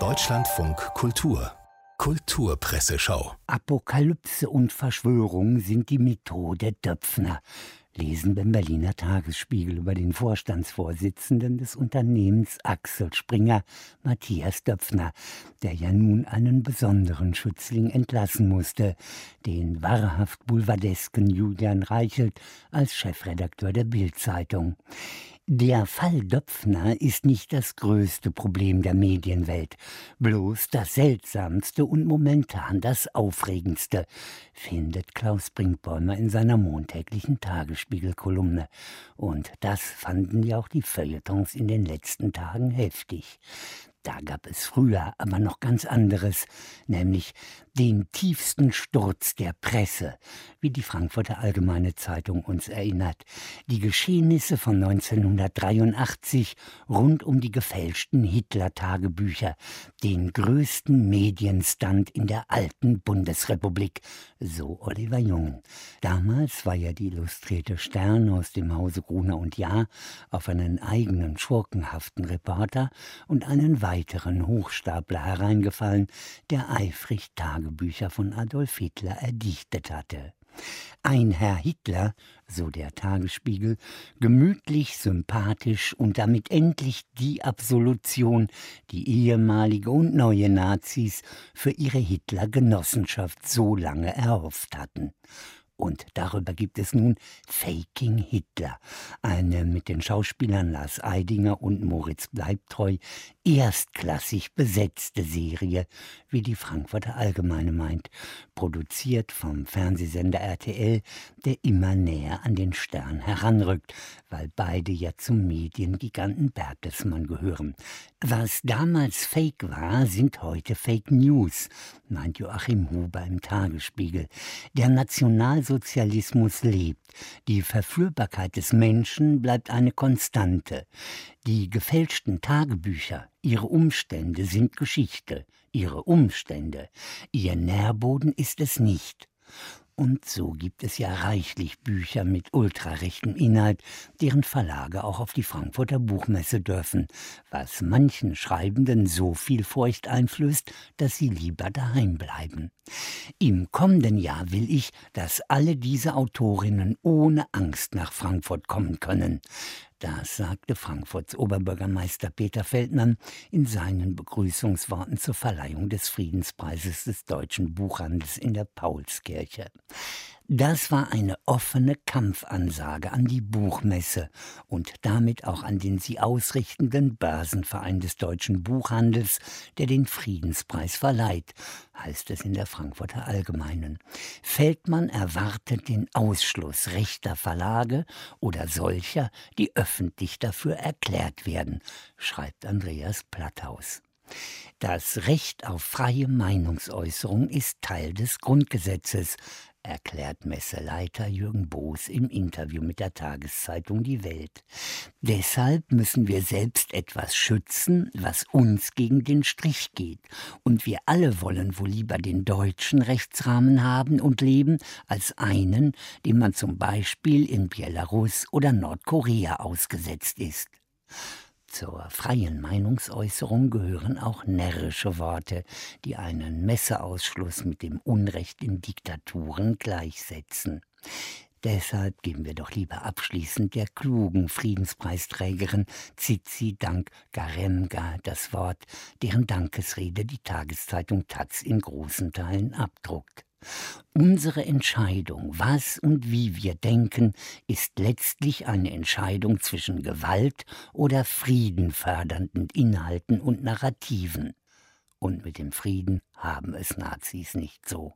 Deutschlandfunk Kultur Kulturpresseschau. Apokalypse und Verschwörung sind die Methode Döpfner lesen beim Berliner Tagesspiegel über den Vorstandsvorsitzenden des Unternehmens Axel Springer, Matthias Döpfner, der ja nun einen besonderen Schützling entlassen musste, den wahrhaft boulevardesken Julian Reichelt als Chefredakteur der Bildzeitung. Der Fall Döpfner ist nicht das größte Problem der Medienwelt, bloß das seltsamste und momentan das aufregendste, findet Klaus Brinkbäumer in seiner montäglichen Tagesspiegelkolumne. Und das fanden ja auch die Feuilletons in den letzten Tagen heftig. Da gab es früher aber noch ganz anderes, nämlich den tiefsten Sturz der Presse, wie die Frankfurter Allgemeine Zeitung uns erinnert. Die Geschehnisse von 1983 rund um die gefälschten Hitler-Tagebücher, den größten Medienstand in der alten Bundesrepublik, so Oliver Jungen. Damals war ja die illustrierte Stern aus dem Hause Gruner und Jahr auf einen eigenen schurkenhaften Reporter und einen weiteren Hochstapler hereingefallen, der eifrig Tagebücher von Adolf Hitler erdichtet hatte. Ein Herr Hitler, so der Tagesspiegel, gemütlich, sympathisch und damit endlich die Absolution, die ehemalige und neue Nazis für ihre Hitler-Genossenschaft so lange erhofft hatten. Und darüber gibt es nun Faking Hitler, eine mit den Schauspielern Lars Eidinger und Moritz Bleibtreu erstklassig besetzte Serie, wie die Frankfurter Allgemeine meint, produziert vom Fernsehsender RTL, der immer näher an den Stern heranrückt, weil beide ja zum Mediengiganten Bertelsmann gehören. Was damals Fake war, sind heute Fake News, meint Joachim Huber im Tagesspiegel. Der Nationalsozialismus lebt. Die Verführbarkeit des Menschen bleibt eine Konstante. Die gefälschten Tagebücher, ihre Umstände sind Geschichte, ihre Umstände, ihr Nährboden ist es nicht. Und so gibt es ja reichlich Bücher mit ultrarechtem Inhalt, deren Verlage auch auf die Frankfurter Buchmesse dürfen, was manchen Schreibenden so viel Furcht einflößt, dass sie lieber daheim bleiben. Im kommenden Jahr will ich, dass alle diese Autorinnen ohne Angst nach Frankfurt kommen können. Das sagte Frankfurts Oberbürgermeister Peter Feldmann in seinen Begrüßungsworten zur Verleihung des Friedenspreises des deutschen Buchhandels in der Paulskirche. Das war eine offene Kampfansage an die Buchmesse und damit auch an den sie ausrichtenden Börsenverein des deutschen Buchhandels, der den Friedenspreis verleiht, heißt es in der Frankfurter Allgemeinen. Feldmann erwartet den Ausschluss rechter Verlage oder solcher, die öffentlich dafür erklärt werden, schreibt Andreas Platthaus. Das Recht auf freie Meinungsäußerung ist Teil des Grundgesetzes, erklärt Messeleiter Jürgen Boos im Interview mit der Tageszeitung Die Welt. Deshalb müssen wir selbst etwas schützen, was uns gegen den Strich geht. Und wir alle wollen wohl lieber den deutschen Rechtsrahmen haben und leben, als einen, dem man zum Beispiel in Belarus oder Nordkorea ausgesetzt ist. Zur freien Meinungsäußerung gehören auch närrische Worte, die einen Messeausschluss mit dem Unrecht in Diktaturen gleichsetzen. Deshalb geben wir doch lieber abschließend der klugen Friedenspreisträgerin Zizi Dank Garemga das Wort, deren Dankesrede die Tageszeitung Taz in großen Teilen abdruckt. Unsere Entscheidung, was und wie wir denken, ist letztlich eine Entscheidung zwischen Gewalt oder friedenfördernden Inhalten und Narrativen. Und mit dem Frieden haben es Nazis nicht so.